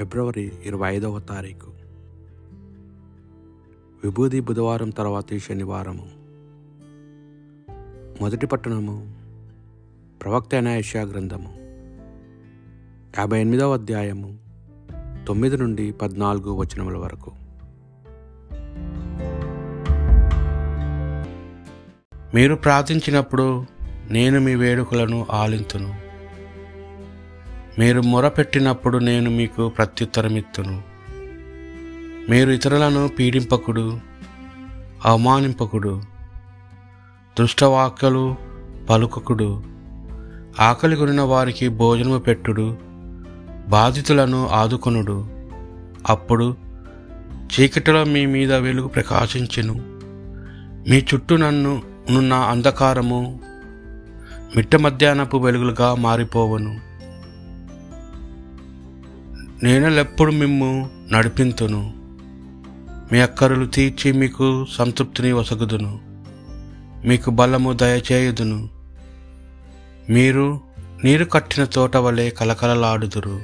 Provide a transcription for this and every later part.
ఫిబ్రవరి ఇరవై ఐదవ తారీఖు. విభూది బుధవారం తర్వాతి శనివారము. మొదటి పట్టణము ప్రవక్త అయిన గ్రంథము. యాభై ఎనిమిదవ అధ్యాయము తొమ్మిది నుండి పద్నాలుగు వచనముల వరకు. మీరు ప్రార్థించినప్పుడు నేను మీ వేడుకలను ఆలింతును. మీరు మొరపెట్టినప్పుడు నేను మీకు ప్రత్యుత్తరమిత్తును. మీరు ఇతరులను పీడింపకుడు అవమానింపకుడు దుష్టవాక్యలు పలుకకుడు ఆకలి కొనిన వారికి భోజనము పెట్టుడు బాధితులను ఆదుకొనుడు. అప్పుడు చీకటిలో మీ మీద వెలుగు ప్రకాశించెను. మీ చుట్టూ నన్ను నున్న అంధకారము మిట్ట మధ్యాహ్నపు వెలుగులుగా మారిపోవను. నేనెల్లప్పుడు మిమ్ము నడిపింతును. మీ అక్కరులు తీర్చి మీకు సంతృప్తిని వసగుదును మీకు బలము దయచేయుదును. మీరు నీరు కట్టిన తోట వలె కలకలలాడుదురు.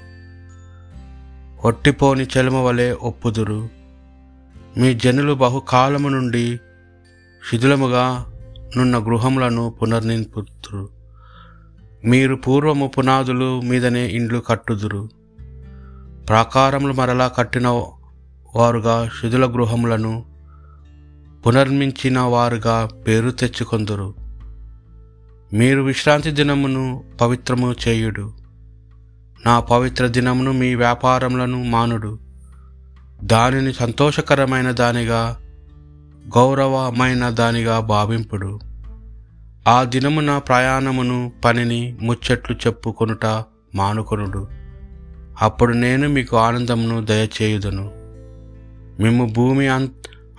ఒట్టిపోని చెలమ వలె ఒప్పుదురు. మీ జనులు బహుకాలము నుండి శిథిలముగా నున్న గృహములను పునర్నింపుతురు మీరు పూర్వము పునాదులు మీదనే ఇండ్లు కట్టుదురు. ప్రాకారములు మరలా కట్టిన వారుగా శిథిల గృహములను పునర్మించిన వారుగా పేరు తెచ్చుకొందురు. మీరు విశ్రాంతి దినమును పవిత్రము చేయుడు. నా పవిత్ర దినమును మీ వ్యాపారములను మానుడు. దానిని సంతోషకరమైన దానిగా గౌరవమైన దానిగా భావింపుడు. ఆ దినమున ప్రయాణమును పనిని ముచ్చట్లు చెప్పుకొనుట మానుకొనుడు. అప్పుడు నేను మీకు ఆనందమును దయచేయుదును. మేము భూమి అంత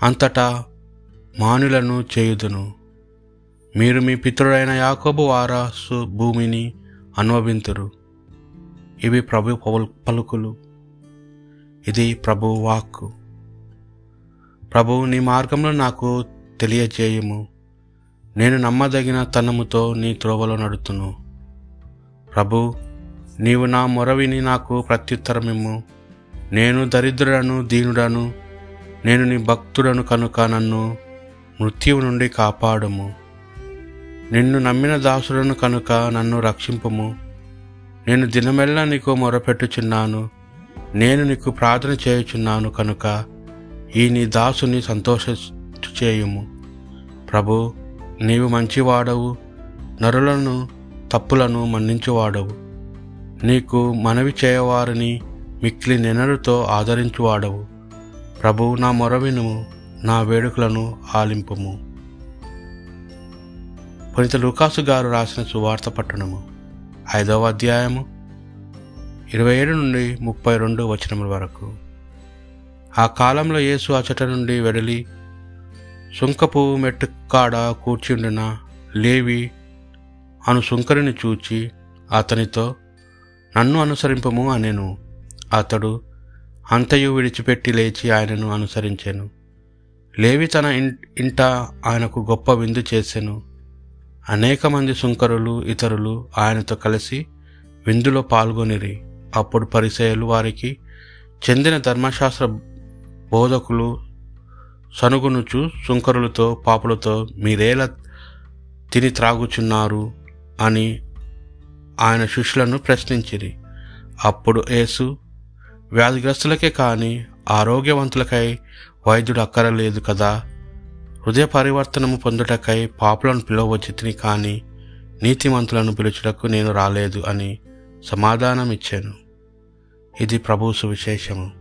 అంతటా మానులను చేయుదును. మీరు మీ పితృడైన యాకోబు వారాసు భూమిని అనుభవింతురు. ఇవి ప్రభు పలు- పలుకులు. ఇది ప్రభు వాక్కు. ప్రభు నీ మార్గంలో నాకు తెలియజేయము. నేను నమ్మదగిన తనముతో నీ త్రోవలో నడుతును. ప్రభు నీవు నా మొరవిని నాకు ప్రత్యుత్తరమిమ్ము. నేను దరిద్రుడను దీనుడను నేను నీ భక్తుడను కనుక నన్ను మృత్యువు నుండి కాపాడుము. నిన్ను నమ్మిన దాసుడను కనుక నన్ను రక్షింపుము. నేను దినమెల్లా నీకు మొరపెట్టుచున్నాను. నేను నీకు ప్రార్థన చేయుచున్నాను కనుక ఈ నీ దాసుని సంతోష చేయుము ప్రభు నీవు మంచివాడవు. నరులను తప్పులను మన్నించువాడవు. నీకు మనవి చేయవారిని మిక్కిలి నెనరుతో ఆదరించువాడవు. ప్రభు నా మొరవినుము నా వేడుకలను ఆలింపుము. పునిత లూకాసు గారు రాసిన సువార్త పట్టణము ఐదవ అధ్యాయము ఇరవై ఏడు నుండి ముప్పై రెండు వచనముల వరకు. ఆ కాలంలో యేసు అచట నుండి వెడలి సుంకపు మెట్టుకాడ కూర్చుండిన లేవి అను సుంకరిని చూచి అతనితో నన్ను అనుసరింపము అనెను అతడు అంతయు విడిచిపెట్టి లేచి ఆయనను అనుసరించెను. లేవి తన ఇంట ఆయనకు గొప్ప విందు చేసెను. అనేక మంది సుంకరులు ఇతరులు ఆయనతో కలిసి విందులో పాల్గొనిరి. అప్పుడు పరిచయులు వారికి చెందిన ధర్మశాస్త్ర బోధకులు సనుగునుచు సుంకరులతో పాపులతో మీరేలా తిని త్రాగుచున్నారు అని ఆయన శిష్యులను ప్రశ్నించిరి. అప్పుడు యేసు వ్యాధిగ్రస్తులకే కానీ ఆరోగ్యవంతులకై వైద్యుడు అక్కరలేదు కదా. హృదయ పరివర్తనము పొందుటకై పాపులను పిలవచ్చితిని కానీ నీతిమంతులను పిలుచుటకు నేను రాలేదు అని సమాధానం ఇచ్చాను ఇది ప్రభు సువిశేషము.